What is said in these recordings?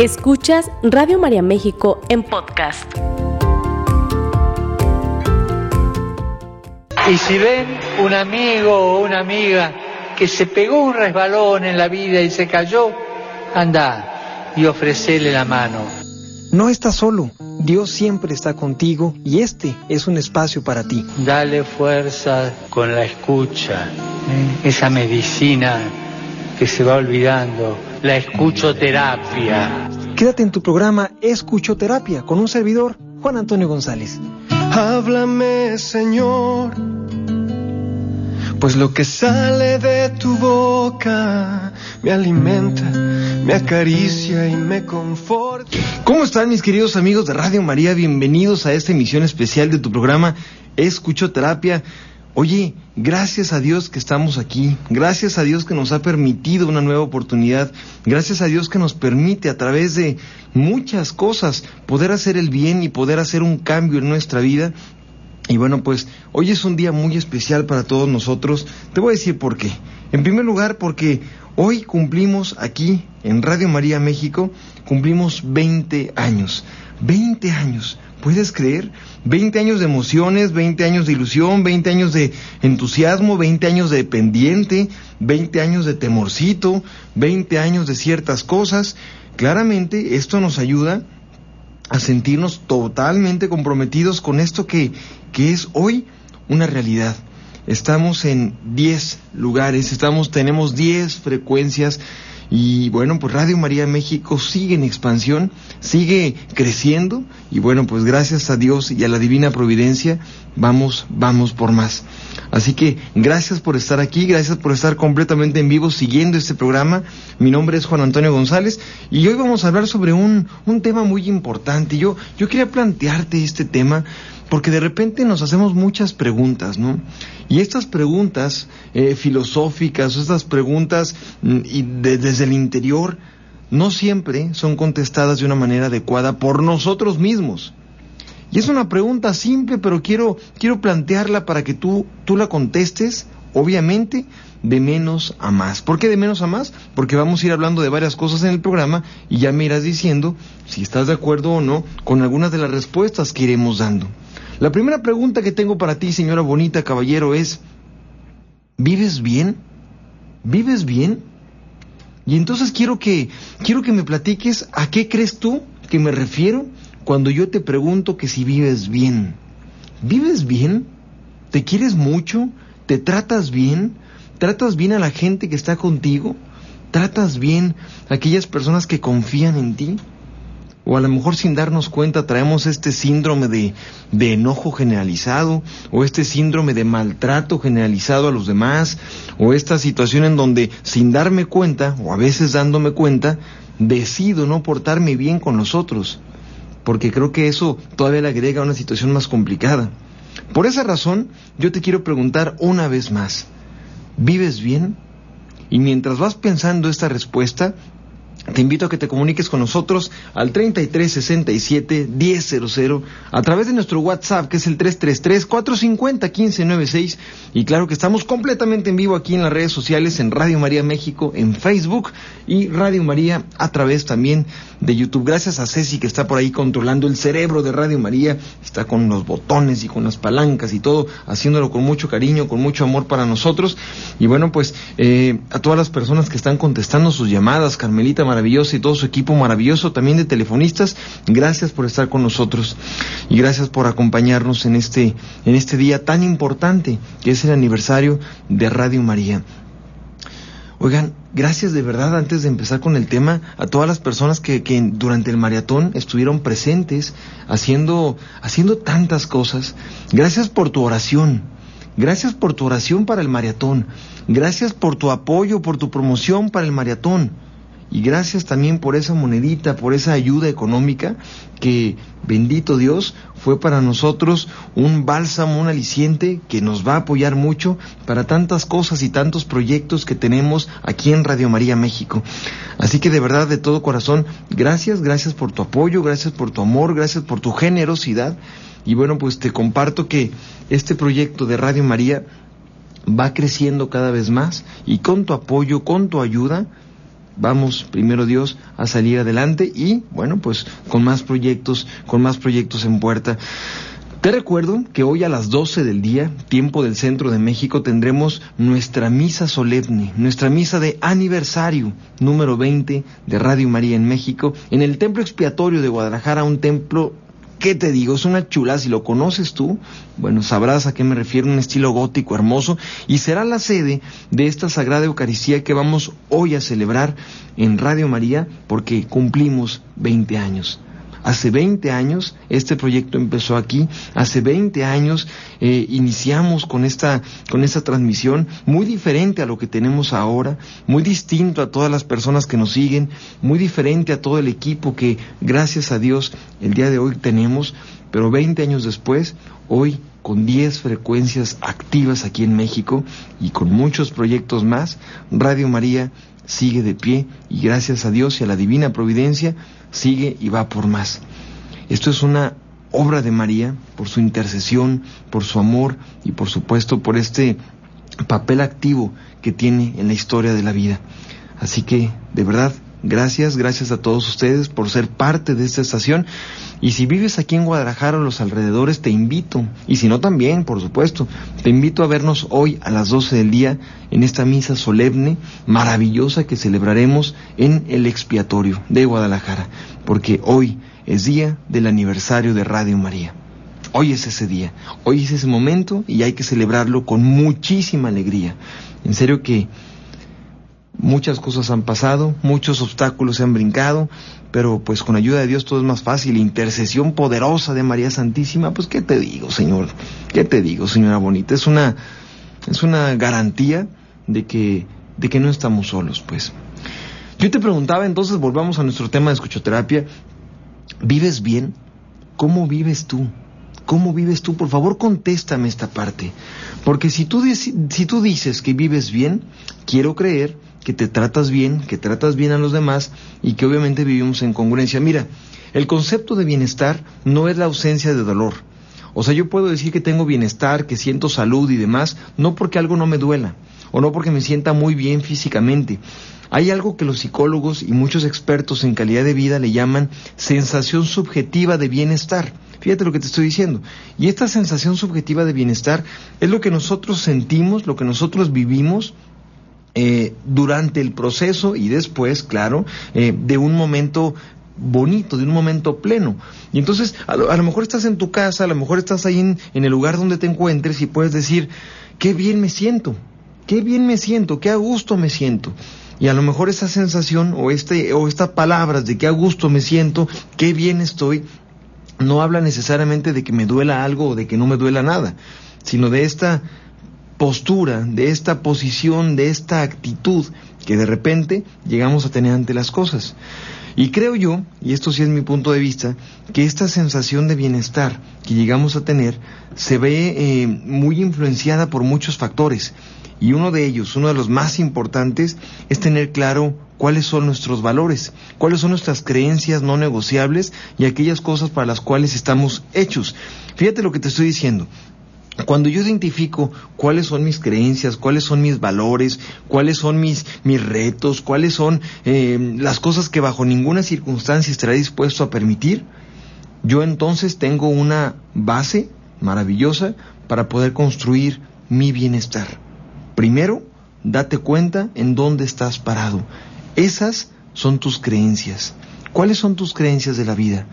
Escuchas Radio María México en podcast. Y si ven un amigo o una amiga que se pegó un resbalón en la vida y se cayó, anda y ofrecele la mano. No estás solo, Dios siempre está contigo y este es un espacio para ti. Dale fuerza con la escucha, ¿eh? esa medicina que se va olvidando, la escuchoterapia. Quédate en tu programa Escuchoterapia con un servidor, Juan Antonio González. Háblame, Señor, pues lo que sale de tu boca me alimenta, me acaricia y me conforta. ¿Cómo están mis queridos amigos de Radio María? Bienvenidos a esta emisión especial de tu programa Escuchoterapia. Oye, gracias a Dios que estamos aquí, gracias a Dios que nos ha permitido una nueva oportunidad, gracias a Dios que nos permite a través de muchas cosas poder hacer el bien y poder hacer un cambio en nuestra vida. Y bueno, pues hoy es un día muy especial para todos nosotros. Te voy a decir por qué. En primer lugar, porque hoy cumplimos aquí en Radio María México, cumplimos 20 años. 20 años. ¿Puedes creer? 20 años de emociones, 20 años de ilusión, 20 años de entusiasmo, 20 años de pendiente, 20 años de temorcito, 20 años de ciertas cosas. Claramente esto nos ayuda a sentirnos totalmente comprometidos con esto que, que es hoy una realidad. Estamos en 10 lugares, estamos, tenemos 10 frecuencias y bueno, pues Radio María México sigue en expansión, sigue creciendo y bueno, pues gracias a Dios y a la divina providencia vamos, vamos por más. Así que gracias por estar aquí, gracias por estar completamente en vivo siguiendo este programa. Mi nombre es Juan Antonio González y hoy vamos a hablar sobre un, un tema muy importante. Yo, yo quería plantearte este tema porque de repente nos hacemos muchas preguntas, ¿no? Y estas preguntas eh, filosóficas, estas preguntas mm, desde el interior, no siempre son contestadas de una manera adecuada por nosotros mismos. Y es una pregunta simple, pero quiero, quiero plantearla para que tú, tú la contestes, obviamente, de menos a más. ¿Por qué de menos a más? Porque vamos a ir hablando de varias cosas en el programa y ya me irás diciendo si estás de acuerdo o no con algunas de las respuestas que iremos dando. La primera pregunta que tengo para ti, señora bonita caballero, es, ¿vives bien? ¿Vives bien? Y entonces quiero que, quiero que me platiques a qué crees tú que me refiero cuando yo te pregunto que si vives bien. ¿Vives bien? ¿Te quieres mucho? ¿Te tratas bien? ¿Tratas bien a la gente que está contigo? ¿Tratas bien a aquellas personas que confían en ti? O a lo mejor sin darnos cuenta traemos este síndrome de, de, enojo generalizado, o este síndrome de maltrato generalizado a los demás, o esta situación en donde sin darme cuenta, o a veces dándome cuenta, decido no portarme bien con los otros, porque creo que eso todavía le agrega una situación más complicada. Por esa razón, yo te quiero preguntar una vez más, ¿vives bien? Y mientras vas pensando esta respuesta, te invito a que te comuniques con nosotros al 3367 1000 a través de nuestro WhatsApp que es el 333 450 1596 y claro que estamos completamente en vivo aquí en las redes sociales en Radio María México en Facebook y Radio María a través también de YouTube. Gracias a Ceci que está por ahí controlando el cerebro de Radio María, está con los botones y con las palancas y todo, haciéndolo con mucho cariño, con mucho amor para nosotros. Y bueno, pues eh, a todas las personas que están contestando sus llamadas, Carmelita maravillosa y todo su equipo maravilloso también de telefonistas, gracias por estar con nosotros y gracias por acompañarnos en este, en este día tan importante que es el aniversario de Radio María. Oigan, gracias de verdad antes de empezar con el tema a todas las personas que, que, durante el maratón estuvieron presentes haciendo, haciendo tantas cosas. Gracias por tu oración. Gracias por tu oración para el maratón. Gracias por tu apoyo, por tu promoción para el maratón. Y gracias también por esa monedita, por esa ayuda económica que, bendito Dios, fue para nosotros un bálsamo, un aliciente que nos va a apoyar mucho para tantas cosas y tantos proyectos que tenemos aquí en Radio María México. Así que de verdad, de todo corazón, gracias, gracias por tu apoyo, gracias por tu amor, gracias por tu generosidad. Y bueno, pues te comparto que este proyecto de Radio María va creciendo cada vez más y con tu apoyo, con tu ayuda, vamos, primero Dios, a salir adelante y, bueno, pues con más proyectos, con más proyectos en puerta. Te recuerdo que hoy a las 12 del día, tiempo del centro de México, tendremos nuestra misa solemne, nuestra misa de aniversario número 20 de Radio María en México, en el templo expiatorio de Guadalajara, un templo ¿Qué te digo? Es una chula, si lo conoces tú, bueno, sabrás a qué me refiero, un estilo gótico hermoso, y será la sede de esta Sagrada Eucaristía que vamos hoy a celebrar en Radio María porque cumplimos 20 años. Hace 20 años este proyecto empezó aquí, hace 20 años eh, iniciamos con esta, con esta transmisión muy diferente a lo que tenemos ahora, muy distinto a todas las personas que nos siguen, muy diferente a todo el equipo que gracias a Dios el día de hoy tenemos, pero 20 años después, hoy con 10 frecuencias activas aquí en México y con muchos proyectos más, Radio María sigue de pie y gracias a Dios y a la divina providencia sigue y va por más. Esto es una obra de María por su intercesión, por su amor y por supuesto por este papel activo que tiene en la historia de la vida. Así que, de verdad, gracias, gracias a todos ustedes por ser parte de esta estación. Y si vives aquí en Guadalajara o los alrededores, te invito, y si no también, por supuesto, te invito a vernos hoy a las 12 del día en esta misa solemne, maravillosa que celebraremos en el expiatorio de Guadalajara, porque hoy es día del aniversario de Radio María. Hoy es ese día, hoy es ese momento y hay que celebrarlo con muchísima alegría. En serio que muchas cosas han pasado, muchos obstáculos se han brincado, pero pues con ayuda de Dios todo es más fácil. Intercesión poderosa de María Santísima, pues qué te digo, Señor, qué te digo, señora bonita, es una es una garantía de que de que no estamos solos, pues. Yo te preguntaba, entonces volvamos a nuestro tema de escuchoterapia, ¿vives bien? ¿Cómo vives tú? ¿Cómo vives tú? Por favor, contéstame esta parte. Porque si tú, si tú dices que vives bien, quiero creer que te tratas bien, que tratas bien a los demás y que obviamente vivimos en congruencia. Mira, el concepto de bienestar no es la ausencia de dolor. O sea, yo puedo decir que tengo bienestar, que siento salud y demás, no porque algo no me duela, o no porque me sienta muy bien físicamente. Hay algo que los psicólogos y muchos expertos en calidad de vida le llaman sensación subjetiva de bienestar. Fíjate lo que te estoy diciendo. Y esta sensación subjetiva de bienestar es lo que nosotros sentimos, lo que nosotros vivimos eh, durante el proceso y después, claro, eh, de un momento bonito, de un momento pleno. Y entonces, a lo, mejor estás en tu casa, a lo mejor estás ahí en, en, el lugar donde te encuentres y puedes decir, qué bien me siento, qué bien me siento, qué a gusto me siento. Y a lo mejor esa sensación o, este, o estas palabras de qué a gusto me siento, qué bien estoy, no habla necesariamente de que me duela algo o de que no me duela nada, sino de esta postura, de esta posición, de esta actitud que de repente llegamos a tener ante las cosas. Y creo yo, y esto sí es mi punto de vista, que esta sensación de bienestar que llegamos a tener se ve eh, muy influenciada por muchos factores. Y uno de ellos, uno de los más importantes, es tener claro cuáles son nuestros valores, cuáles son nuestras creencias no negociables y aquellas cosas para las cuales estamos hechos. Fíjate lo que te estoy diciendo. Cuando yo identifico cuáles son mis creencias, cuáles son mis valores, cuáles son mis, mis retos, cuáles son eh, las cosas que bajo ninguna circunstancia estaré dispuesto a permitir, yo entonces tengo una base maravillosa para poder construir mi bienestar. Primero, date cuenta en dónde estás parado. Esas son tus creencias. ¿Cuáles son tus creencias de la vida?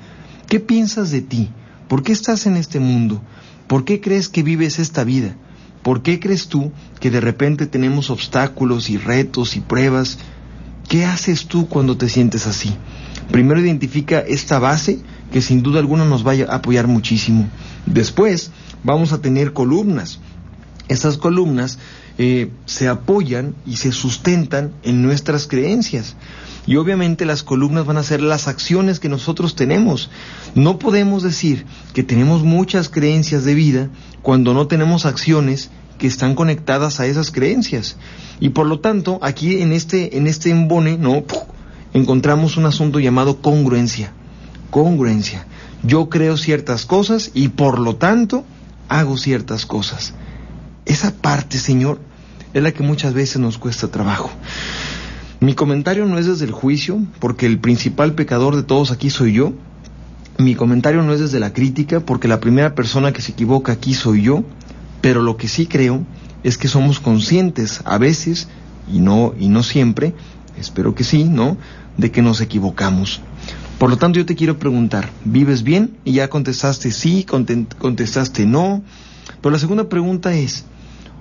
¿Qué piensas de ti? ¿Por qué estás en este mundo? ¿Por qué crees que vives esta vida? ¿Por qué crees tú que de repente tenemos obstáculos y retos y pruebas? ¿Qué haces tú cuando te sientes así? Primero identifica esta base que sin duda alguna nos va a apoyar muchísimo. Después vamos a tener columnas. Estas columnas eh, se apoyan y se sustentan en nuestras creencias. Y obviamente las columnas van a ser las acciones que nosotros tenemos. No podemos decir que tenemos muchas creencias de vida cuando no tenemos acciones que están conectadas a esas creencias. Y por lo tanto, aquí en este, en este embone, ¿no? encontramos un asunto llamado congruencia. Congruencia. Yo creo ciertas cosas y por lo tanto hago ciertas cosas. Esa parte, Señor, es la que muchas veces nos cuesta trabajo. Mi comentario no es desde el juicio, porque el principal pecador de todos aquí soy yo. Mi comentario no es desde la crítica, porque la primera persona que se equivoca aquí soy yo. Pero lo que sí creo es que somos conscientes a veces, y no, y no siempre, espero que sí, ¿no?, de que nos equivocamos. Por lo tanto, yo te quiero preguntar, ¿vives bien? Y ya contestaste sí, contestaste no. Pero la segunda pregunta es,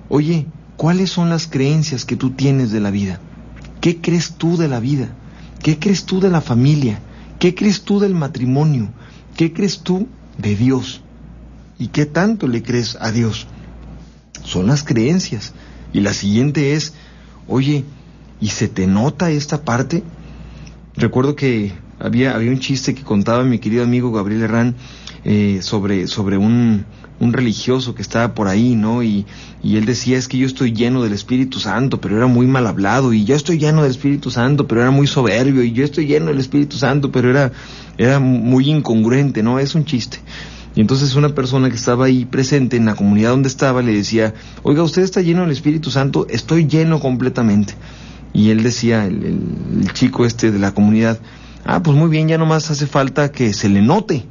oye, ¿cuáles son las creencias que tú tienes de la vida? ¿Qué crees tú de la vida? ¿Qué crees tú de la familia? ¿Qué crees tú del matrimonio? ¿Qué crees tú de Dios? ¿Y qué tanto le crees a Dios? Son las creencias. Y la siguiente es, oye, ¿y se te nota esta parte? Recuerdo que había, había un chiste que contaba mi querido amigo Gabriel Herrán eh, sobre, sobre un, un religioso que estaba por ahí, ¿no? Y, y, él decía, es que yo estoy lleno del Espíritu Santo, pero era muy mal hablado, y yo estoy lleno del Espíritu Santo, pero era muy soberbio, y yo estoy lleno del Espíritu Santo, pero era, era muy incongruente, ¿no? Es un chiste. Y entonces una persona que estaba ahí presente en la comunidad donde estaba le decía, oiga, usted está lleno del Espíritu Santo, estoy lleno completamente. Y él decía, el, el chico este de la comunidad, Ah, pues muy bien, ya nomás hace falta que se le note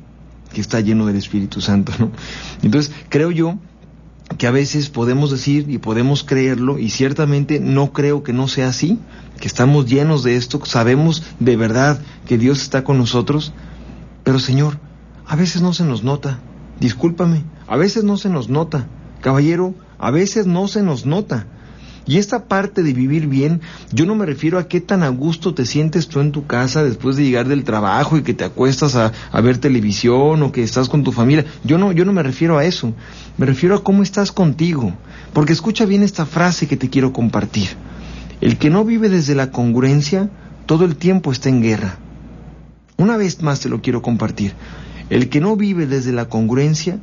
que está lleno del Espíritu Santo, ¿no? Entonces, creo yo que a veces podemos decir y podemos creerlo y ciertamente no creo que no sea así, que estamos llenos de esto, sabemos de verdad que Dios está con nosotros, pero Señor, a veces no se nos nota, discúlpame, a veces no se nos nota, caballero, a veces no se nos nota. Y esta parte de vivir bien, yo no me refiero a qué tan a gusto te sientes tú en tu casa después de llegar del trabajo y que te acuestas a, ver televisión o que estás con tu familia. Yo no, yo no me refiero a eso. Me refiero a cómo estás contigo. Porque escucha bien esta frase que te quiero compartir. El que no vive desde la congruencia, todo el tiempo está en guerra. Una vez más te lo quiero compartir. El que no vive desde la congruencia,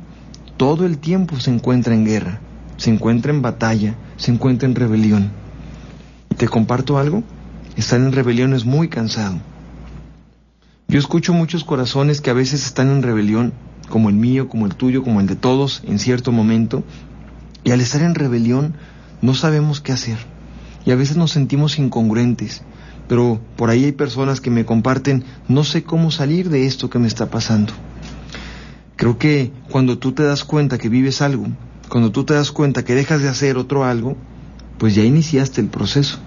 todo el tiempo se encuentra en guerra se encuentra en batalla, se encuentra en rebelión. ¿Te comparto algo? Estar en rebelión es muy cansado. Yo escucho muchos corazones que a veces están en rebelión, como el mío, como el tuyo, como el de todos, en cierto momento, y al estar en rebelión no sabemos qué hacer. Y a veces nos sentimos incongruentes, pero por ahí hay personas que me comparten, no sé cómo salir de esto que me está pasando. Creo que cuando tú te das cuenta que vives algo, cuando tú te das cuenta que dejas de hacer otro algo, pues ya iniciaste el proceso.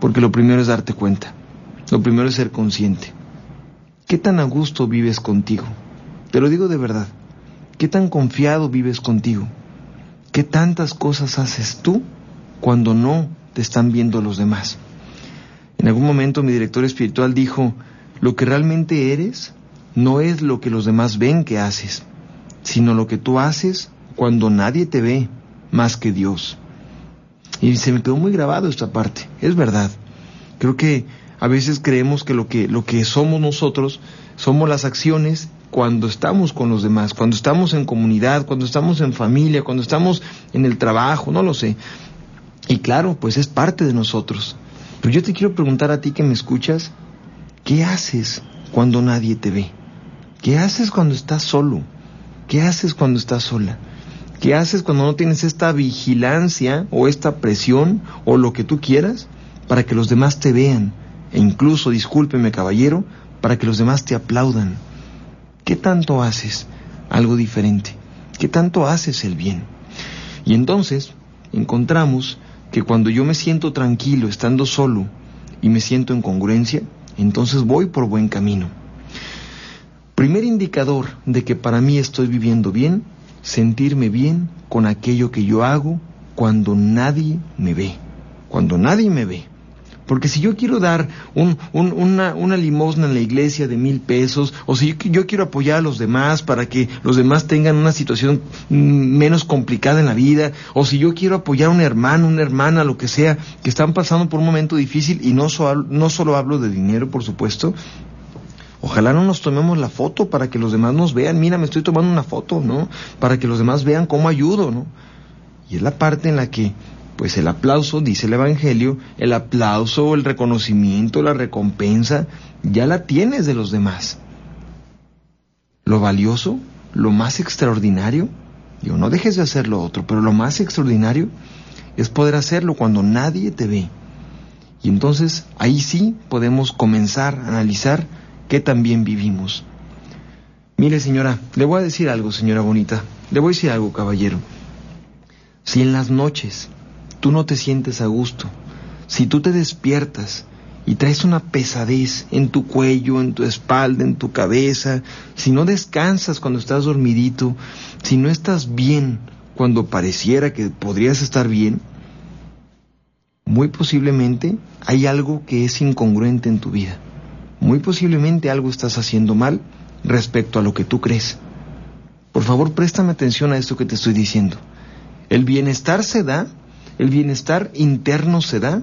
Porque lo primero es darte cuenta. Lo primero es ser consciente. ¿Qué tan a gusto vives contigo? Te lo digo de verdad. ¿Qué tan confiado vives contigo? ¿Qué tantas cosas haces tú cuando no te están viendo los demás? En algún momento mi director espiritual dijo, lo que realmente eres no es lo que los demás ven que haces, sino lo que tú haces cuando nadie te ve más que Dios. Y se me quedó muy grabado esta parte, es verdad. Creo que a veces creemos que lo que, lo que somos nosotros somos las acciones cuando estamos con los demás, cuando estamos en comunidad, cuando estamos en familia, cuando estamos en el trabajo, no lo sé. Y claro, pues es parte de nosotros. Pero yo te quiero preguntar a ti que me escuchas, ¿qué haces cuando nadie te ve? ¿Qué haces cuando estás solo? ¿Qué haces cuando estás sola? ¿Qué haces cuando no tienes esta vigilancia o esta presión o lo que tú quieras para que los demás te vean? E incluso, discúlpeme caballero, para que los demás te aplaudan. ¿Qué tanto haces algo diferente? ¿Qué tanto haces el bien? Y entonces encontramos que cuando yo me siento tranquilo estando solo y me siento en congruencia, entonces voy por buen camino. Primer indicador de que para mí estoy viviendo bien sentirme bien con aquello que yo hago cuando nadie me ve, cuando nadie me ve. Porque si yo quiero dar una, una, limosna en la iglesia de mil pesos, o si yo, quiero apoyar a los demás para que los demás tengan una situación mm, menos complicada en la vida, o si yo quiero apoyar a un hermano, una hermana, lo que sea, que están pasando por un momento difícil, y no, no solo hablo de dinero, por supuesto, Ojalá no nos tomemos la foto para que los demás nos vean. Mira, me estoy tomando una foto, ¿no? Para que los demás vean cómo ayudo, ¿no? Y es la parte en la que, pues el aplauso, dice el Evangelio, el aplauso, el reconocimiento, la recompensa, ya la tienes de los demás. Lo valioso, lo más extraordinario, digo, no dejes de hacer lo otro, pero lo más extraordinario es poder hacerlo cuando nadie te ve. Y entonces ahí sí podemos comenzar a analizar qué también vivimos. Mire señora, le voy a decir algo, señora bonita, le voy a decir algo, caballero. Si en las noches tú no te sientes a gusto, si tú te despiertas y traes una pesadez en tu cuello, en tu espalda, en tu cabeza, si no descansas cuando estás dormidito, si no estás bien cuando pareciera que podrías estar bien, muy posiblemente hay algo que es incongruente en tu vida. Muy posiblemente algo estás haciendo mal respecto a lo que tú crees. Por favor, préstame atención a esto que te estoy diciendo. El bienestar se da, el bienestar interno se da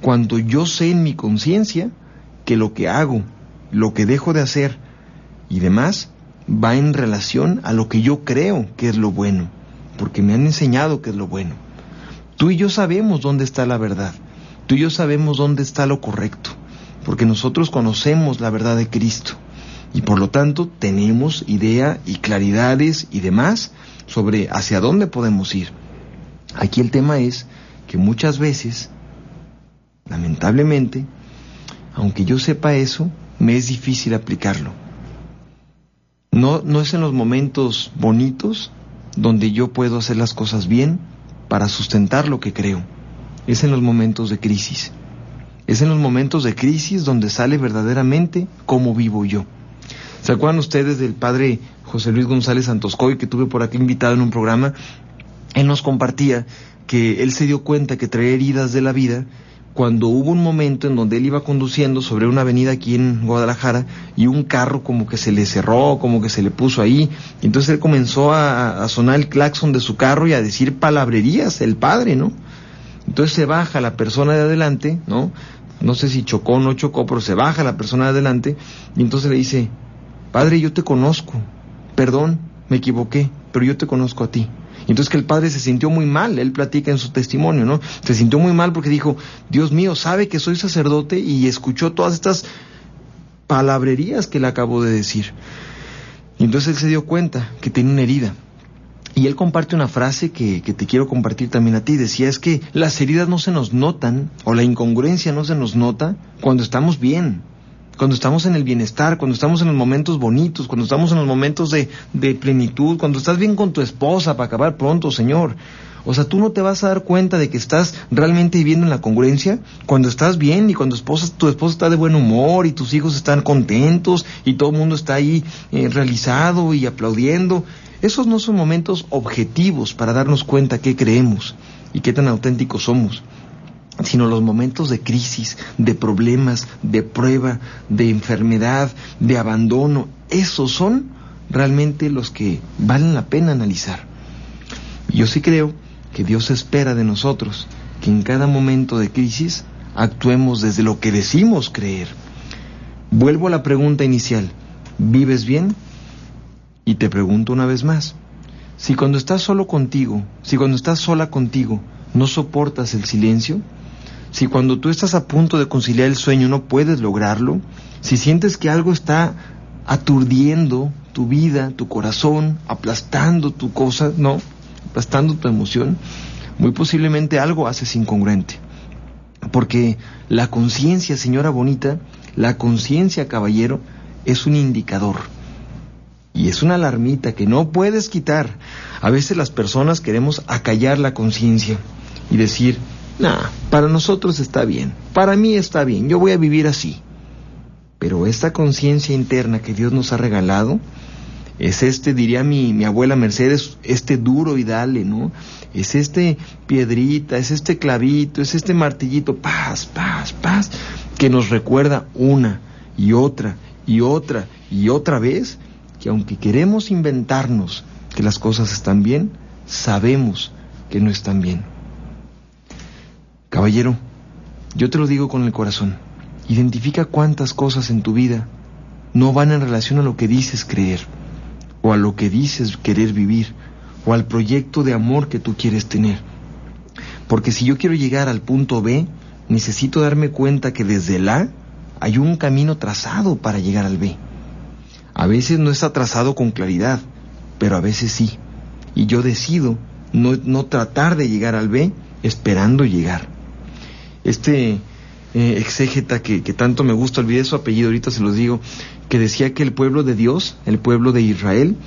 cuando yo sé en mi conciencia que lo que hago, lo que dejo de hacer y demás va en relación a lo que yo creo que es lo bueno, porque me han enseñado que es lo bueno. Tú y yo sabemos dónde está la verdad. Tú y yo sabemos dónde está lo correcto, porque nosotros conocemos la verdad de Cristo y por lo tanto tenemos idea y claridades y demás sobre hacia dónde podemos ir. Aquí el tema es que muchas veces, lamentablemente, aunque yo sepa eso, me es difícil aplicarlo. No, no es en los momentos bonitos donde yo puedo hacer las cosas bien, para sustentar lo que creo. Es en los momentos de crisis. Es en los momentos de crisis donde sale verdaderamente cómo vivo yo. ¿Se acuerdan ustedes del padre José Luis González Santoscoy que tuve por aquí invitado en un programa? Él nos compartía que él se dio cuenta que traía heridas de la vida cuando hubo un momento en donde él iba conduciendo sobre una avenida aquí en Guadalajara y un carro como que se le cerró, como que se le puso ahí. Entonces él comenzó a, sonar el claxon de su carro y a decir palabrerías, el padre, ¿no? Entonces se baja la persona de adelante, ¿no? No sé si chocó o no chocó, pero se baja la persona de adelante y entonces le dice, Padre, yo te conozco, perdón, me equivoqué, pero yo te conozco a ti. Entonces que el padre se sintió muy mal, él platica en su testimonio, ¿no? Se sintió muy mal porque dijo, Dios mío, sabe que soy sacerdote y escuchó todas estas palabrerías que le acabo de decir. Y entonces él se dio cuenta que tenía una herida. Y él comparte una frase que, que, te quiero compartir también a ti. Decía, es que las heridas no se nos notan, o la incongruencia no se nos nota cuando estamos bien cuando estamos en el bienestar, cuando estamos en los momentos bonitos, cuando estamos en los momentos de, de plenitud, cuando estás bien con tu esposa para acabar pronto, Señor. O sea, tú no te vas a dar cuenta de que estás realmente viviendo en la congruencia cuando estás bien y cuando esposa, tu esposa está de buen humor y tus hijos están contentos y todo el mundo está ahí eh, realizado y aplaudiendo. Esos no son momentos objetivos para darnos cuenta qué creemos y qué tan auténticos somos sino los momentos de crisis, de problemas, de prueba, de enfermedad, de abandono. Esos son realmente los que valen la pena analizar. Yo sí creo que Dios espera de nosotros que en cada momento de crisis actuemos desde lo que decimos creer. Vuelvo a la pregunta inicial, ¿vives bien? Y te pregunto una vez más, si cuando estás solo contigo, si cuando estás sola contigo, no soportas el silencio, si cuando tú estás a punto de conciliar el sueño no puedes lograrlo, si sientes que algo está aturdiendo tu vida, tu corazón, aplastando tu cosa, no, aplastando tu emoción, muy posiblemente algo haces incongruente. Porque la conciencia, señora bonita, la conciencia, caballero, es un indicador. Y es una alarmita que no puedes quitar. A veces las personas queremos acallar la conciencia y decir, Nah, para nosotros está bien, para mí está bien, yo voy a vivir así. Pero esta conciencia interna que Dios nos ha regalado es este, diría mi, mi abuela Mercedes, este duro y dale, ¿no? Es este piedrita, es este clavito, es este martillito, paz, paz, paz, que nos recuerda una y otra y otra y otra vez que aunque queremos inventarnos que las cosas están bien, sabemos que no están bien. Caballero, yo te lo digo con el corazón. Identifica cuántas cosas en tu vida no van en relación a lo que dices creer, o a lo que dices querer vivir, o al proyecto de amor que tú quieres tener. Porque si yo quiero llegar al punto B, necesito darme cuenta que desde el A hay un camino trazado para llegar al B. A veces no está trazado con claridad, pero a veces sí. Y yo decido no, no tratar de llegar al B esperando llegar. Este eh, exégeta que, que tanto me gusta, olvidé su apellido, ahorita se los digo, que decía que el pueblo de Dios, el pueblo de Israel,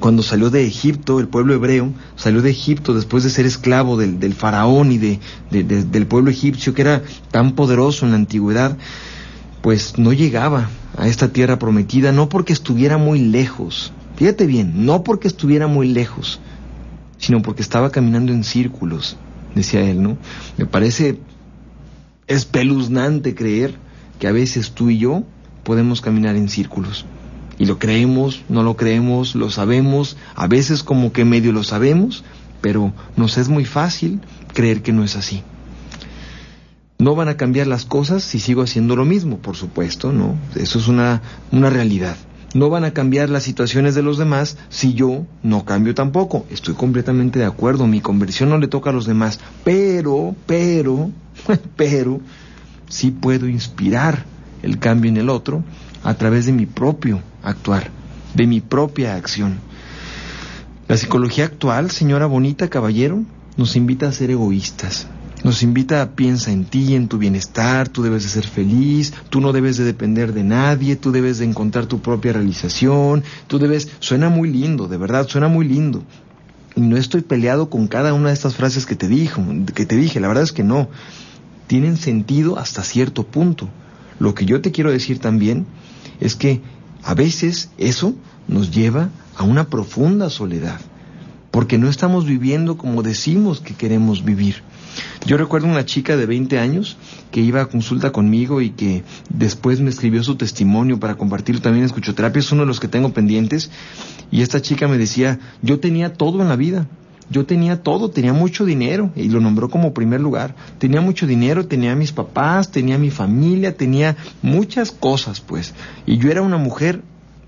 cuando salió de Egipto, el pueblo hebreo salió de Egipto después de ser esclavo del, del faraón y de, de, de, del pueblo egipcio que era tan poderoso en la antigüedad, pues no llegaba a esta tierra prometida, no porque estuviera muy lejos, fíjate bien, no porque estuviera muy lejos, sino porque estaba caminando en círculos, decía él, ¿no? Me parece espeluznante creer que a veces tú y yo podemos caminar en círculos. Y lo creemos, no lo creemos, lo sabemos, a veces como que medio lo sabemos, pero nos es muy fácil creer que no es así. No van a cambiar las cosas si sigo haciendo lo mismo, por supuesto, ¿no? Eso es una, una realidad. No van a cambiar las situaciones de los demás si yo no cambio tampoco. Estoy completamente de acuerdo, mi conversión no le toca a los demás, pero, pero, pero, sí puedo inspirar el cambio en el otro a través de mi propio actuar, de mi propia acción. La psicología actual, señora bonita, caballero, nos invita a ser egoístas. Nos invita a piensa en ti, en tu bienestar, tú debes de ser feliz, tú no debes de depender de nadie, tú debes de encontrar tu propia realización, tú debes, suena muy lindo, de verdad, suena muy lindo. Y no estoy peleado con cada una de estas frases que te dijo, que te dije, la verdad es que no. Tienen sentido hasta cierto punto. Lo que yo te quiero decir también es que a veces eso nos lleva a una profunda soledad, porque no estamos viviendo como decimos que queremos vivir. Yo recuerdo una chica de 20 años que iba a consulta conmigo y que después me escribió su testimonio para compartirlo también en escuchoterapia, es uno de los que tengo pendientes, y esta chica me decía, yo tenía todo en la vida, yo tenía todo, tenía mucho dinero, y lo nombró como primer lugar. Tenía mucho dinero, tenía mis papás, tenía mi familia, tenía muchas cosas, pues. Y yo era una mujer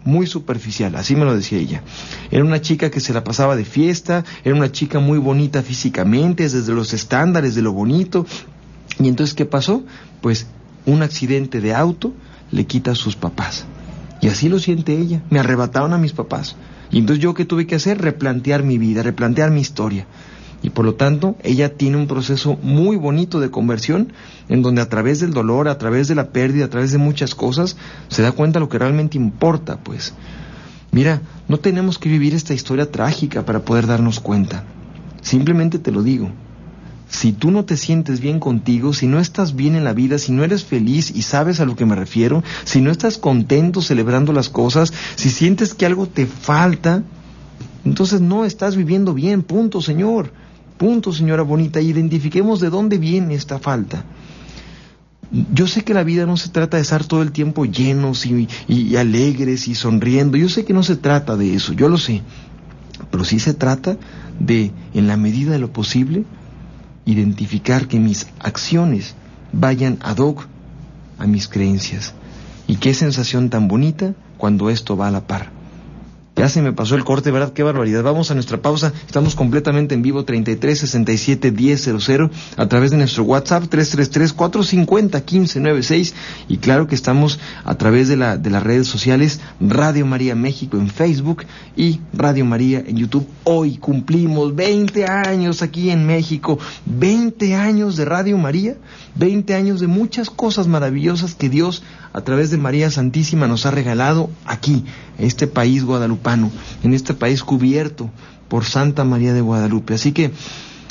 muy superficial, así me lo decía ella. Era una chica que se la pasaba de fiesta, era una chica muy bonita físicamente, desde los estándares de lo bonito. Y entonces, ¿qué pasó? Pues un accidente de auto le quita a sus papás. Y así lo siente ella. Me arrebataron a mis papás. Y entonces yo qué tuve que hacer? Replantear mi vida, replantear mi historia. Y por lo tanto, ella tiene un proceso muy bonito de conversión, en donde a través del dolor, a través de la pérdida, a través de muchas cosas, se da cuenta lo que realmente importa, pues. Mira, no tenemos que vivir esta historia trágica para poder darnos cuenta. Simplemente te lo digo. Si tú no te sientes bien contigo, si no estás bien en la vida, si no eres feliz y sabes a lo que me refiero, si no estás contento celebrando las cosas, si sientes que algo te falta, entonces no estás viviendo bien, punto, Señor. Punto, señora bonita. Identifiquemos de dónde viene esta falta. Yo sé que la vida no se trata de estar todo el tiempo llenos y, y, alegres y sonriendo. Yo sé que no se trata de eso, yo lo sé. Pero sí se trata de, en la medida de lo posible, identificar que mis acciones vayan ad hoc a mis creencias. Y qué sensación tan bonita cuando esto va a la par. Ya se me pasó el corte, ¿verdad? Qué barbaridad. Vamos a nuestra pausa. Estamos completamente en vivo 33 67 1000 a través de nuestro WhatsApp 333 450 1596 y claro que estamos a través de la de las redes sociales Radio María México en Facebook y Radio María en YouTube. Hoy cumplimos 20 años aquí en México, 20 años de Radio María, 20 años de muchas cosas maravillosas que Dios a través de María Santísima nos ha regalado aquí, este país guadalupano, en este país cubierto por Santa María de Guadalupe. Así que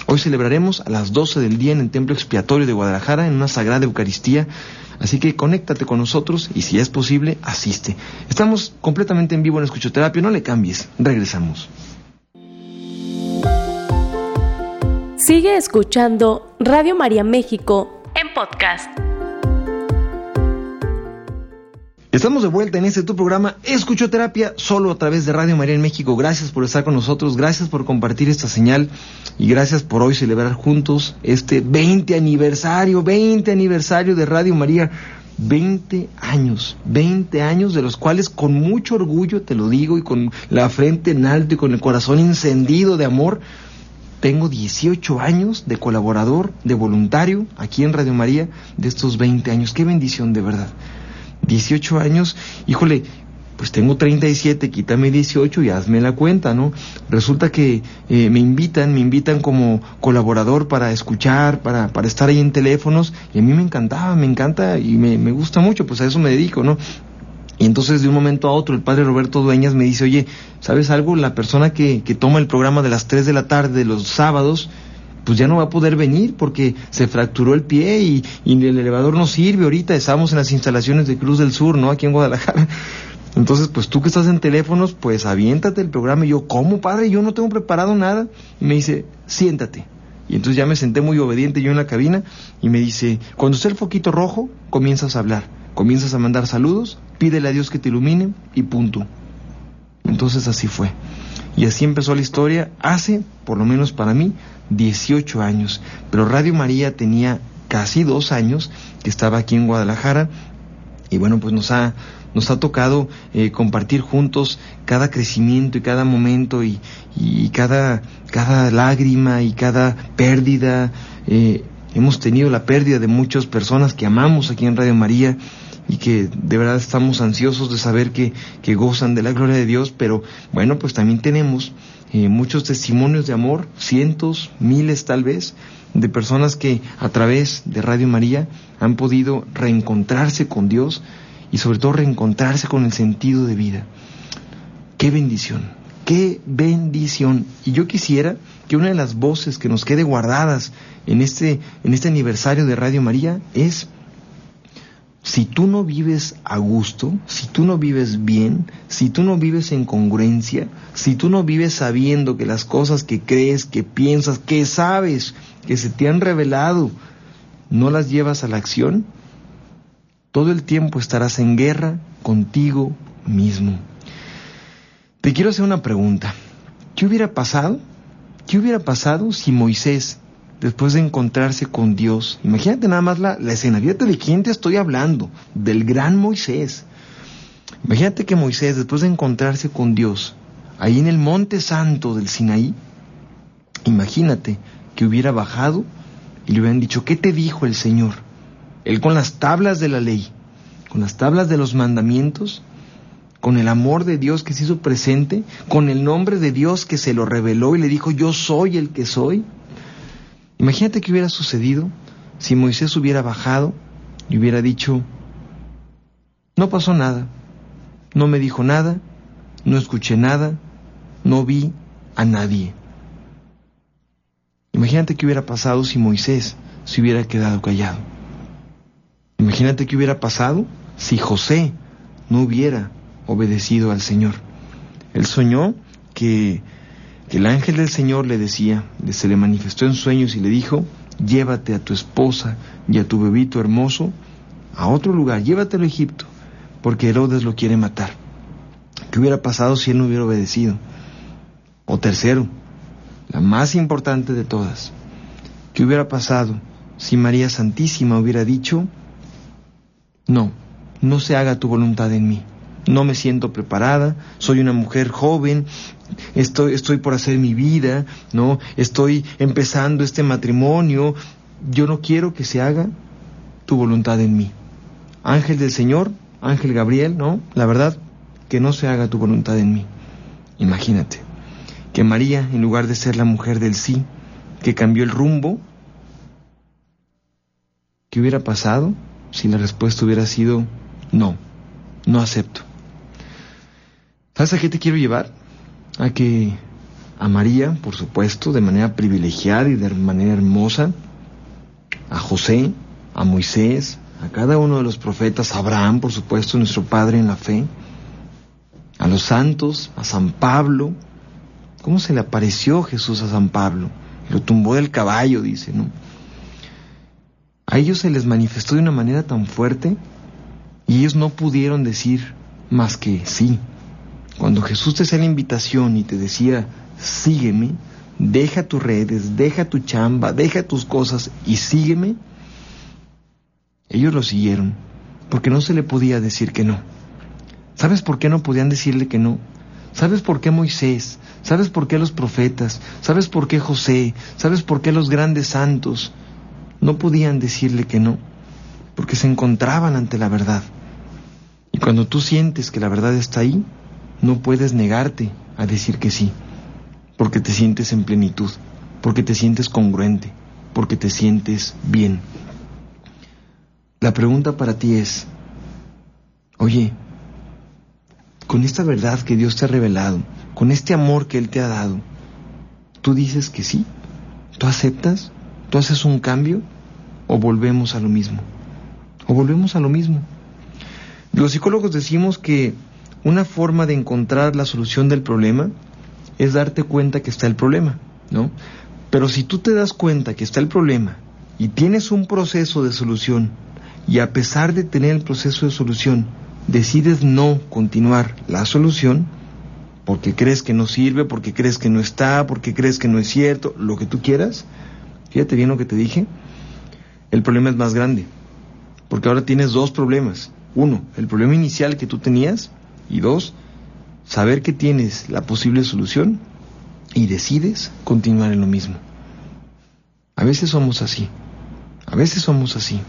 hoy celebraremos a las 12 del día en el Templo Expiatorio de Guadalajara, en una sagrada Eucaristía. Así que conéctate con nosotros y si es posible, asiste. Estamos completamente en vivo en Escuchoterapia, no le cambies, regresamos. Sigue escuchando Radio María México en podcast. Estamos de vuelta en este tu programa Escuchoterapia, solo a través de Radio María en México. Gracias por estar con nosotros, gracias por compartir esta señal y gracias por hoy celebrar juntos este 20 aniversario, 20 aniversario de Radio María. 20 años, 20 años de los cuales con mucho orgullo, te lo digo, y con la frente en alto y con el corazón encendido de amor, tengo 18 años de colaborador, de voluntario aquí en Radio María de estos 20 años. Qué bendición de verdad. 18 años, híjole, pues tengo 37, quítame 18 y hazme la cuenta, ¿no? Resulta que eh, me invitan, me invitan como colaborador para escuchar, para, para estar ahí en teléfonos, y a mí me encantaba, me encanta y me, me gusta mucho, pues a eso me dedico, ¿no? Y entonces de un momento a otro el padre Roberto Dueñas me dice, oye, ¿sabes algo? La persona que, que toma el programa de las 3 de la tarde los sábados, pues ya no va a poder venir porque se fracturó el pie y, y el elevador no sirve ahorita, estamos en las instalaciones de Cruz del Sur, ¿no? Aquí en Guadalajara. Entonces, pues tú que estás en teléfonos, pues aviéntate el programa. Y yo, ¿cómo, padre? Yo no tengo preparado nada. Y me dice, siéntate. Y entonces ya me senté muy obediente yo en la cabina y me dice, cuando esté el foquito rojo, comienzas a hablar, comienzas a mandar saludos, pídele a Dios que te ilumine y punto. Entonces así fue. Y así empezó la historia hace, por lo menos para mí, 18 años. Pero Radio María tenía casi dos años que estaba aquí en Guadalajara y bueno, pues nos ha nos ha tocado eh, compartir juntos cada crecimiento y cada momento y, y cada, cada lágrima y cada pérdida. Eh, hemos tenido la pérdida de muchas personas que amamos aquí en Radio María y que de verdad estamos ansiosos de saber que, que gozan de la gloria de Dios, pero bueno, pues también tenemos eh, muchos testimonios de amor, cientos, miles tal vez, de personas que a través de Radio María han podido reencontrarse con Dios, y sobre todo reencontrarse con el sentido de vida. Qué bendición, qué bendición. Y yo quisiera que una de las voces que nos quede guardadas en este, en este aniversario de Radio María es, si tú no vives a gusto, si tú no vives bien, si tú no vives en congruencia, si tú no vives sabiendo que las cosas que crees, que piensas, que sabes, que se te han revelado, no las llevas a la acción, todo el tiempo estarás en guerra contigo mismo. Te quiero hacer una pregunta. ¿Qué hubiera pasado? ¿Qué hubiera pasado si Moisés, después de encontrarse con Dios, imagínate nada más la, escena, fíjate de quién te estoy hablando, del gran Moisés. Imagínate que Moisés, después de encontrarse con Dios, ahí en el monte santo del Sinaí, imagínate que hubiera bajado y le hubieran dicho, ¿qué te dijo el Señor? Él con las tablas de la ley, con las tablas de los mandamientos, con el amor de Dios que se hizo presente, con el nombre de Dios que se lo reveló y le dijo, yo soy el que soy. Imagínate qué hubiera sucedido si Moisés hubiera bajado y hubiera dicho, no pasó nada, no me dijo nada, no escuché nada, no vi a nadie. Imagínate qué hubiera pasado si Moisés se hubiera quedado callado. Imagínate qué hubiera pasado si José no hubiera obedecido al Señor. Él soñó que, el ángel del Señor le decía, se le manifestó en sueños y le dijo, llévate a tu esposa y a tu bebito hermoso a otro lugar, llévatelo a Egipto, porque Herodes lo quiere matar. ¿Qué hubiera pasado si él no hubiera obedecido? O tercero, la más importante de todas, ¿qué hubiera pasado si María Santísima hubiera dicho, no, no se haga tu voluntad en mí. No me siento preparada, soy una mujer joven, estoy, estoy por hacer mi vida, ¿no? Estoy empezando este matrimonio, yo no quiero que se haga tu voluntad en mí. Ángel del Señor, Ángel Gabriel, ¿no? La verdad, que no se haga tu voluntad en mí. Imagínate, que María, en lugar de ser la mujer del sí, que cambió el rumbo, ¿qué hubiera pasado? si la respuesta hubiera sido no, no acepto. ¿Sabes a qué te quiero llevar? A que a María, por supuesto, de manera privilegiada y de manera hermosa, a José, a Moisés, a cada uno de los profetas, a Abraham, por supuesto, nuestro Padre en la fe, a los santos, a San Pablo. ¿Cómo se le apareció Jesús a San Pablo? Lo tumbó del caballo, dice, ¿no? A ellos se les manifestó de una manera tan fuerte y ellos no pudieron decir más que sí. Cuando Jesús te hacía la invitación y te decía, sígueme, deja tus redes, deja tu chamba, deja tus cosas y sígueme, ellos lo siguieron, porque no se le podía decir que no. ¿Sabes por qué no podían decirle que no? ¿Sabes por qué Moisés? ¿Sabes por qué los profetas? ¿Sabes por qué José? ¿Sabes por qué los grandes santos? no podían decirle que no, porque se encontraban ante la verdad. Y cuando tú sientes que la verdad está ahí, no puedes negarte a decir que sí, porque te sientes en plenitud, porque te sientes congruente, porque te sientes bien. La pregunta para ti es, oye, con esta verdad que Dios te ha revelado, con este amor que Él te ha dado, ¿tú dices que sí? ¿Tú aceptas? ¿Tú haces un cambio? ¿O volvemos a lo mismo? ¿O volvemos a lo mismo? Los psicólogos decimos que una forma de encontrar la solución del problema es darte cuenta que está el problema, ¿no? Pero si tú te das cuenta que está el problema y tienes un proceso de solución y a pesar de tener el proceso de solución decides no continuar la solución, porque crees que no sirve, porque crees que no está, porque crees que no es cierto, lo que tú quieras, fíjate bien lo que te dije, el problema es más grande, porque ahora tienes dos problemas. Uno, el problema inicial que tú tenías y dos, saber que tienes la posible solución y decides continuar en lo mismo. A veces somos así, a veces somos así.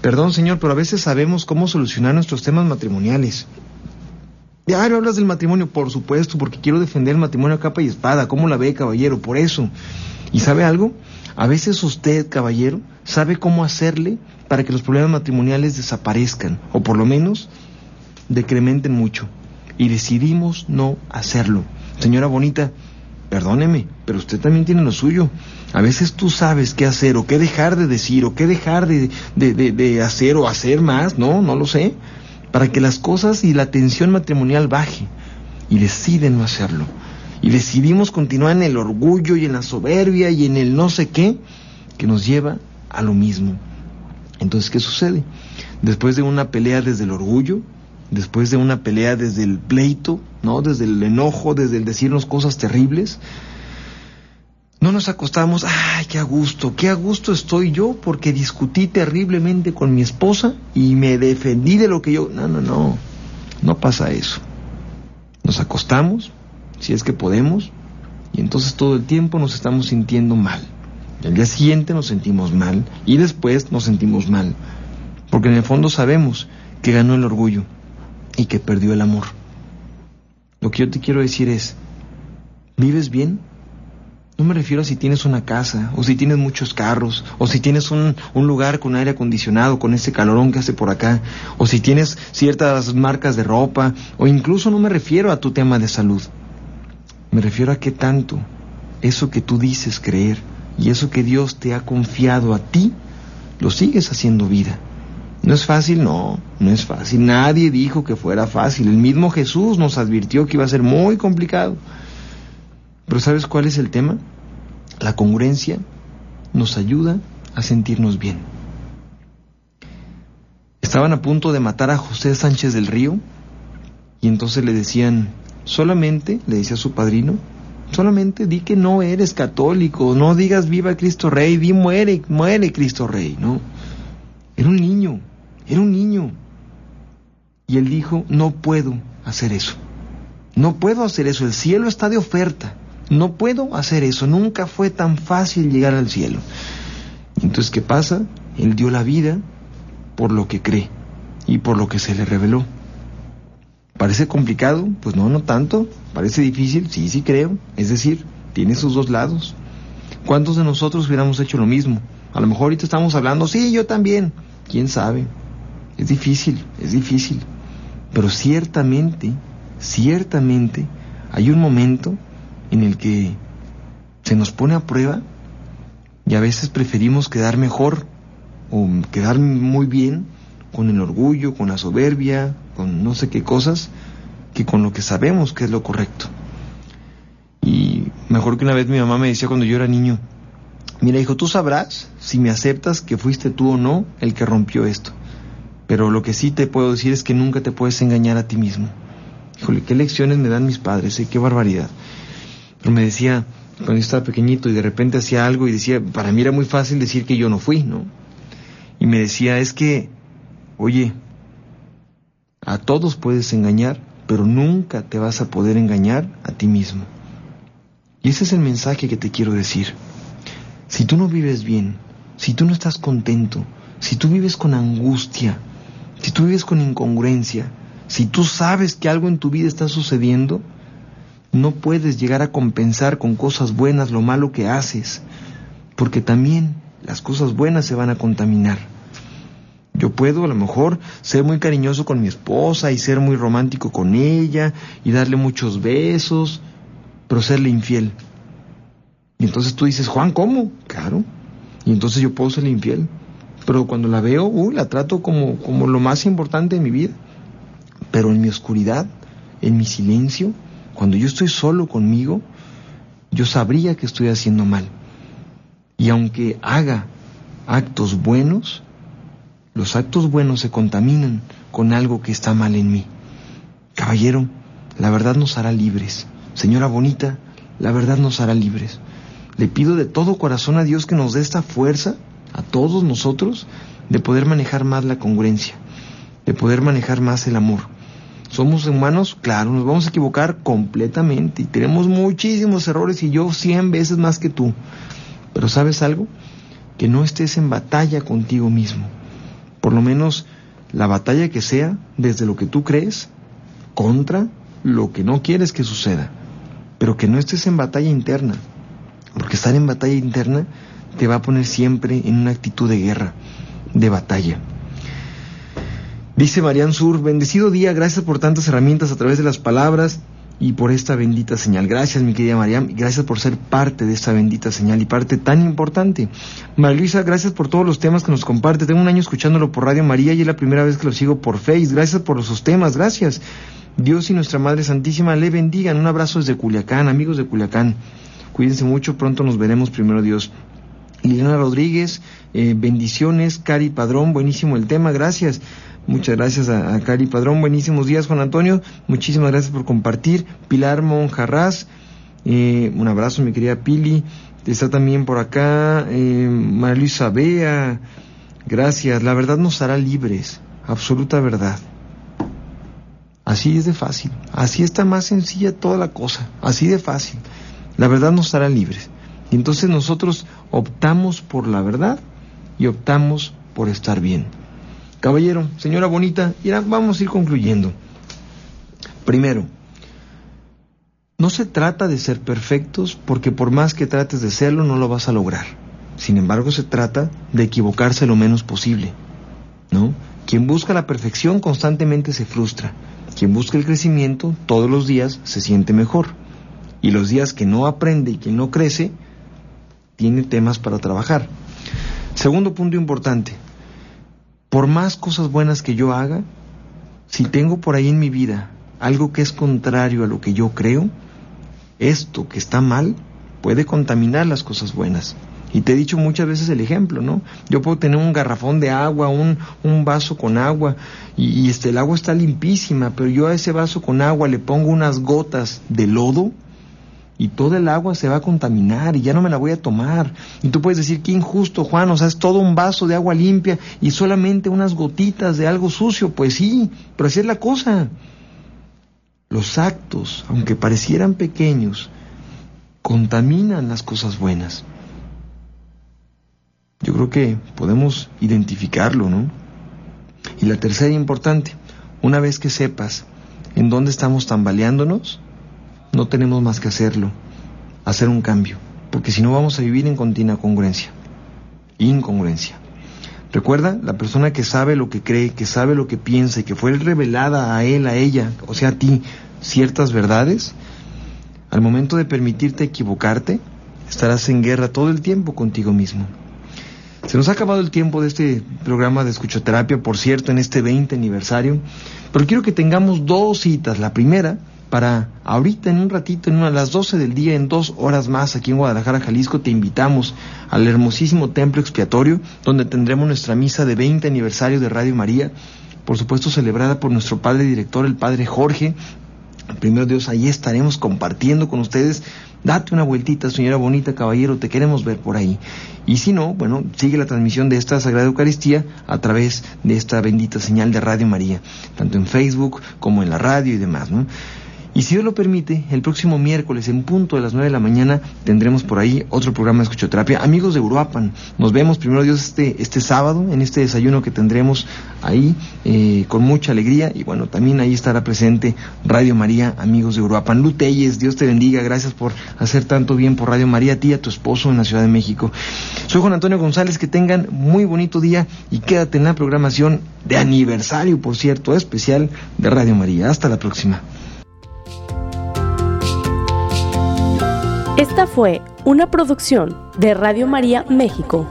Perdón, Señor, pero a veces sabemos cómo solucionar nuestros temas matrimoniales. No hablas del matrimonio, por supuesto, porque quiero defender el matrimonio a capa y espada. ¿Cómo la ve, caballero? Por eso. ¿Y sabe algo? A veces usted, caballero, sabe cómo hacerle para que los problemas matrimoniales desaparezcan, o por lo menos decrementen mucho. Y decidimos no hacerlo. Señora bonita, perdóneme, pero usted también tiene lo suyo. A veces tú sabes qué hacer o qué dejar de decir o qué dejar de, de, hacer o hacer más, no, no lo sé, para que las cosas y la tensión matrimonial baje. Y deciden no hacerlo. Y decidimos continuar en el orgullo y en la soberbia y en el no sé qué, que nos lleva a lo mismo. Entonces, ¿qué sucede? Después de una pelea desde el orgullo, después de una pelea desde el pleito, ¿no? Desde el enojo, desde el decirnos cosas terribles, no nos acostamos, ay, qué a gusto, qué a gusto estoy yo porque discutí terriblemente con mi esposa y me defendí de lo que yo... No, no, no, no pasa eso. Nos acostamos, si es que podemos, y entonces todo el tiempo nos estamos sintiendo mal. El día siguiente nos sentimos mal y después nos sentimos mal, porque en el fondo sabemos que ganó el orgullo y que perdió el amor. Lo que yo te quiero decir es, ¿vives bien? No me refiero a si tienes una casa, o si tienes muchos carros, o si tienes un, un, lugar con aire acondicionado, con ese calorón que hace por acá, o si tienes ciertas marcas de ropa, o incluso no me refiero a tu tema de salud. Me refiero a qué tanto eso que tú dices creer y eso que Dios te ha confiado a ti, lo sigues haciendo vida. ¿No es fácil? No, no es fácil. Nadie dijo que fuera fácil. El mismo Jesús nos advirtió que iba a ser muy complicado. Pero ¿sabes cuál es el tema? La congruencia nos ayuda a sentirnos bien. Estaban a punto de matar a José Sánchez del Río y entonces le decían, solamente, le decía a su padrino, solamente di que no eres católico, no digas viva Cristo Rey, di muere, muere Cristo Rey, ¿no? Era un niño, era un niño. Y él dijo, no puedo hacer eso. No puedo hacer eso. El cielo está de oferta. No puedo hacer eso. Nunca fue tan fácil llegar al cielo. Entonces, ¿qué pasa? Él dio la vida por lo que cree y por lo que se le reveló. ¿Parece complicado? Pues no, no tanto. ¿Parece difícil? Sí, sí creo. Es decir, tiene sus dos lados. ¿Cuántos de nosotros hubiéramos hecho lo mismo? A lo mejor ahorita estamos hablando, sí, yo también. ¿Quién sabe? Es difícil, es difícil. Pero ciertamente, ciertamente, hay un momento en el que se nos pone a prueba y a veces preferimos quedar mejor o quedar muy bien con el orgullo, con la soberbia, con no sé qué cosas, que con lo que sabemos que es lo correcto. Y mejor que una vez mi mamá me decía cuando yo era niño, mira hijo, tú sabrás si me aceptas que fuiste tú o no el que rompió esto. Pero lo que sí te puedo decir es que nunca te puedes engañar a ti mismo. Híjole, qué lecciones me dan mis padres, ¿eh? qué barbaridad. Pero me decía, cuando yo estaba pequeñito y de repente hacía algo y decía, para mí era muy fácil decir que yo no fui, ¿no? Y me decía, es que, oye, a todos puedes engañar, pero nunca te vas a poder engañar a ti mismo. Y ese es el mensaje que te quiero decir. Si tú no vives bien, si tú no estás contento, si tú vives con angustia, si tú vives con incongruencia, Si tú sabes que algo en tu vida está sucediendo, no puedes llegar a compensar con cosas buenas lo malo que haces, porque también las cosas buenas se van a contaminar. Yo puedo a lo mejor ser muy cariñoso con mi esposa y ser muy romántico con ella y darle muchos besos, pero serle infiel. Y entonces tú dices, Juan, ¿cómo? Claro. Y entonces yo puedo serle infiel. Pero cuando la veo, uh, la trato como, como lo más importante de mi vida. Pero en mi oscuridad, en mi silencio, cuando yo estoy solo conmigo, yo sabría que estoy haciendo mal. Y aunque haga actos buenos, los actos buenos se contaminan con algo que está mal en mí. Caballero, la verdad nos hará libres. Señora bonita, la verdad nos hará libres. Le pido de todo corazón a Dios que nos dé esta fuerza, a todos nosotros, de poder manejar más la congruencia, de poder manejar más el amor. Somos humanos, claro, nos vamos a equivocar completamente y tenemos muchísimos errores y yo cien veces más que tú. Pero ¿sabes algo? Que no estés en batalla contigo mismo. Por lo menos la batalla que sea desde lo que tú crees contra lo que no quieres que suceda. Pero que no estés en batalla interna. Porque estar en batalla interna te va a poner siempre en una actitud de guerra, de batalla. Dice Marian Sur, bendecido día, gracias por tantas herramientas a través de las palabras y por esta bendita señal. Gracias, mi querida Mariam, gracias por ser parte de esta bendita señal y parte tan importante. María Luisa, gracias por todos los temas que nos comparte. Tengo un año escuchándolo por Radio María y es la primera vez que lo sigo por Face. Gracias por esos temas, gracias. Dios y nuestra Madre Santísima le bendigan. Un abrazo desde Culiacán, amigos de Culiacán. Cuídense mucho, pronto nos veremos primero Dios. Liliana Rodríguez, eh, bendiciones. Cari Padrón, buenísimo el tema, gracias. Muchas gracias a, Cari Padrón. Buenísimos días, Juan Antonio. Muchísimas gracias por compartir. Pilar Monjarraz. Eh, un abrazo, mi querida Pili. Está también por acá eh, María Luisa Bea. Gracias. La verdad nos hará libres. Absoluta verdad. Así es de fácil. Así está más sencilla toda la cosa. Así de fácil. La verdad nos hará libres. Y entonces nosotros optamos por la verdad y optamos por estar bien. Caballero, señora bonita, y vamos a ir concluyendo. Primero, no se trata de ser perfectos porque por más que trates de serlo no lo vas a lograr. Sin embargo, se trata de equivocarse lo menos posible. ¿No? Quien busca la perfección constantemente se frustra. Quien busca el crecimiento todos los días se siente mejor. Y los días que no aprende y que no crece, tiene temas para trabajar. Segundo punto importante, por más cosas buenas que yo haga, si tengo por ahí en mi vida algo que es contrario a lo que yo creo, esto que está mal puede contaminar las cosas buenas. Y te he dicho muchas veces el ejemplo, ¿no? Yo puedo tener un garrafón de agua, un, vaso con agua, y, y, este, el agua está limpísima, pero yo a ese vaso con agua le pongo unas gotas de lodo, y toda el agua se va a contaminar y ya no me la voy a tomar. Y tú puedes decir, qué injusto, Juan, o sea, es todo un vaso de agua limpia y solamente unas gotitas de algo sucio. Pues sí, pero así es la cosa. Los actos, aunque parecieran pequeños, contaminan las cosas buenas. Yo creo que podemos identificarlo, ¿no? Y la tercera importante, una vez que sepas en dónde estamos tambaleándonos, no tenemos más que hacerlo, hacer un cambio, porque si no vamos a vivir en continua congruencia, incongruencia. Recuerda, la persona que sabe lo que cree, que sabe lo que piensa y que fue revelada a él, a ella, o sea, a ti, ciertas verdades, al momento de permitirte equivocarte, estarás en guerra todo el tiempo contigo mismo. Se nos ha acabado el tiempo de este programa de escuchoterapia, por cierto, en este 20 aniversario, pero quiero que tengamos dos citas. La primera, para ahorita en un ratito, en una, a las 12 del día, en dos horas más, aquí en Guadalajara, Jalisco, te invitamos al hermosísimo templo expiatorio, donde tendremos nuestra misa de 20 aniversario de Radio María, por supuesto celebrada por nuestro padre director, el padre Jorge. Primero Dios, ahí estaremos compartiendo con ustedes. Date una vueltita, señora bonita, caballero, te queremos ver por ahí. Y si no, bueno, sigue la transmisión de esta Sagrada Eucaristía a través de esta bendita señal de Radio María, tanto en Facebook como en la radio y demás, ¿no? Y si Dios lo permite, el próximo miércoles en punto de las 9 de la mañana tendremos por ahí otro programa de escuchoterapia. Amigos de Uruapan, nos vemos primero Dios este, este sábado en este desayuno que tendremos ahí eh, con mucha alegría y bueno, también ahí estará presente Radio María, amigos de Uruapan. Luteyes, Dios te bendiga, gracias por hacer tanto bien por Radio María, a ti a tu esposo en la Ciudad de México. Soy Juan Antonio González, que tengan muy bonito día y quédate en la programación de aniversario, por cierto, especial de Radio María. Hasta la próxima. Esta fue una producción de Radio María México.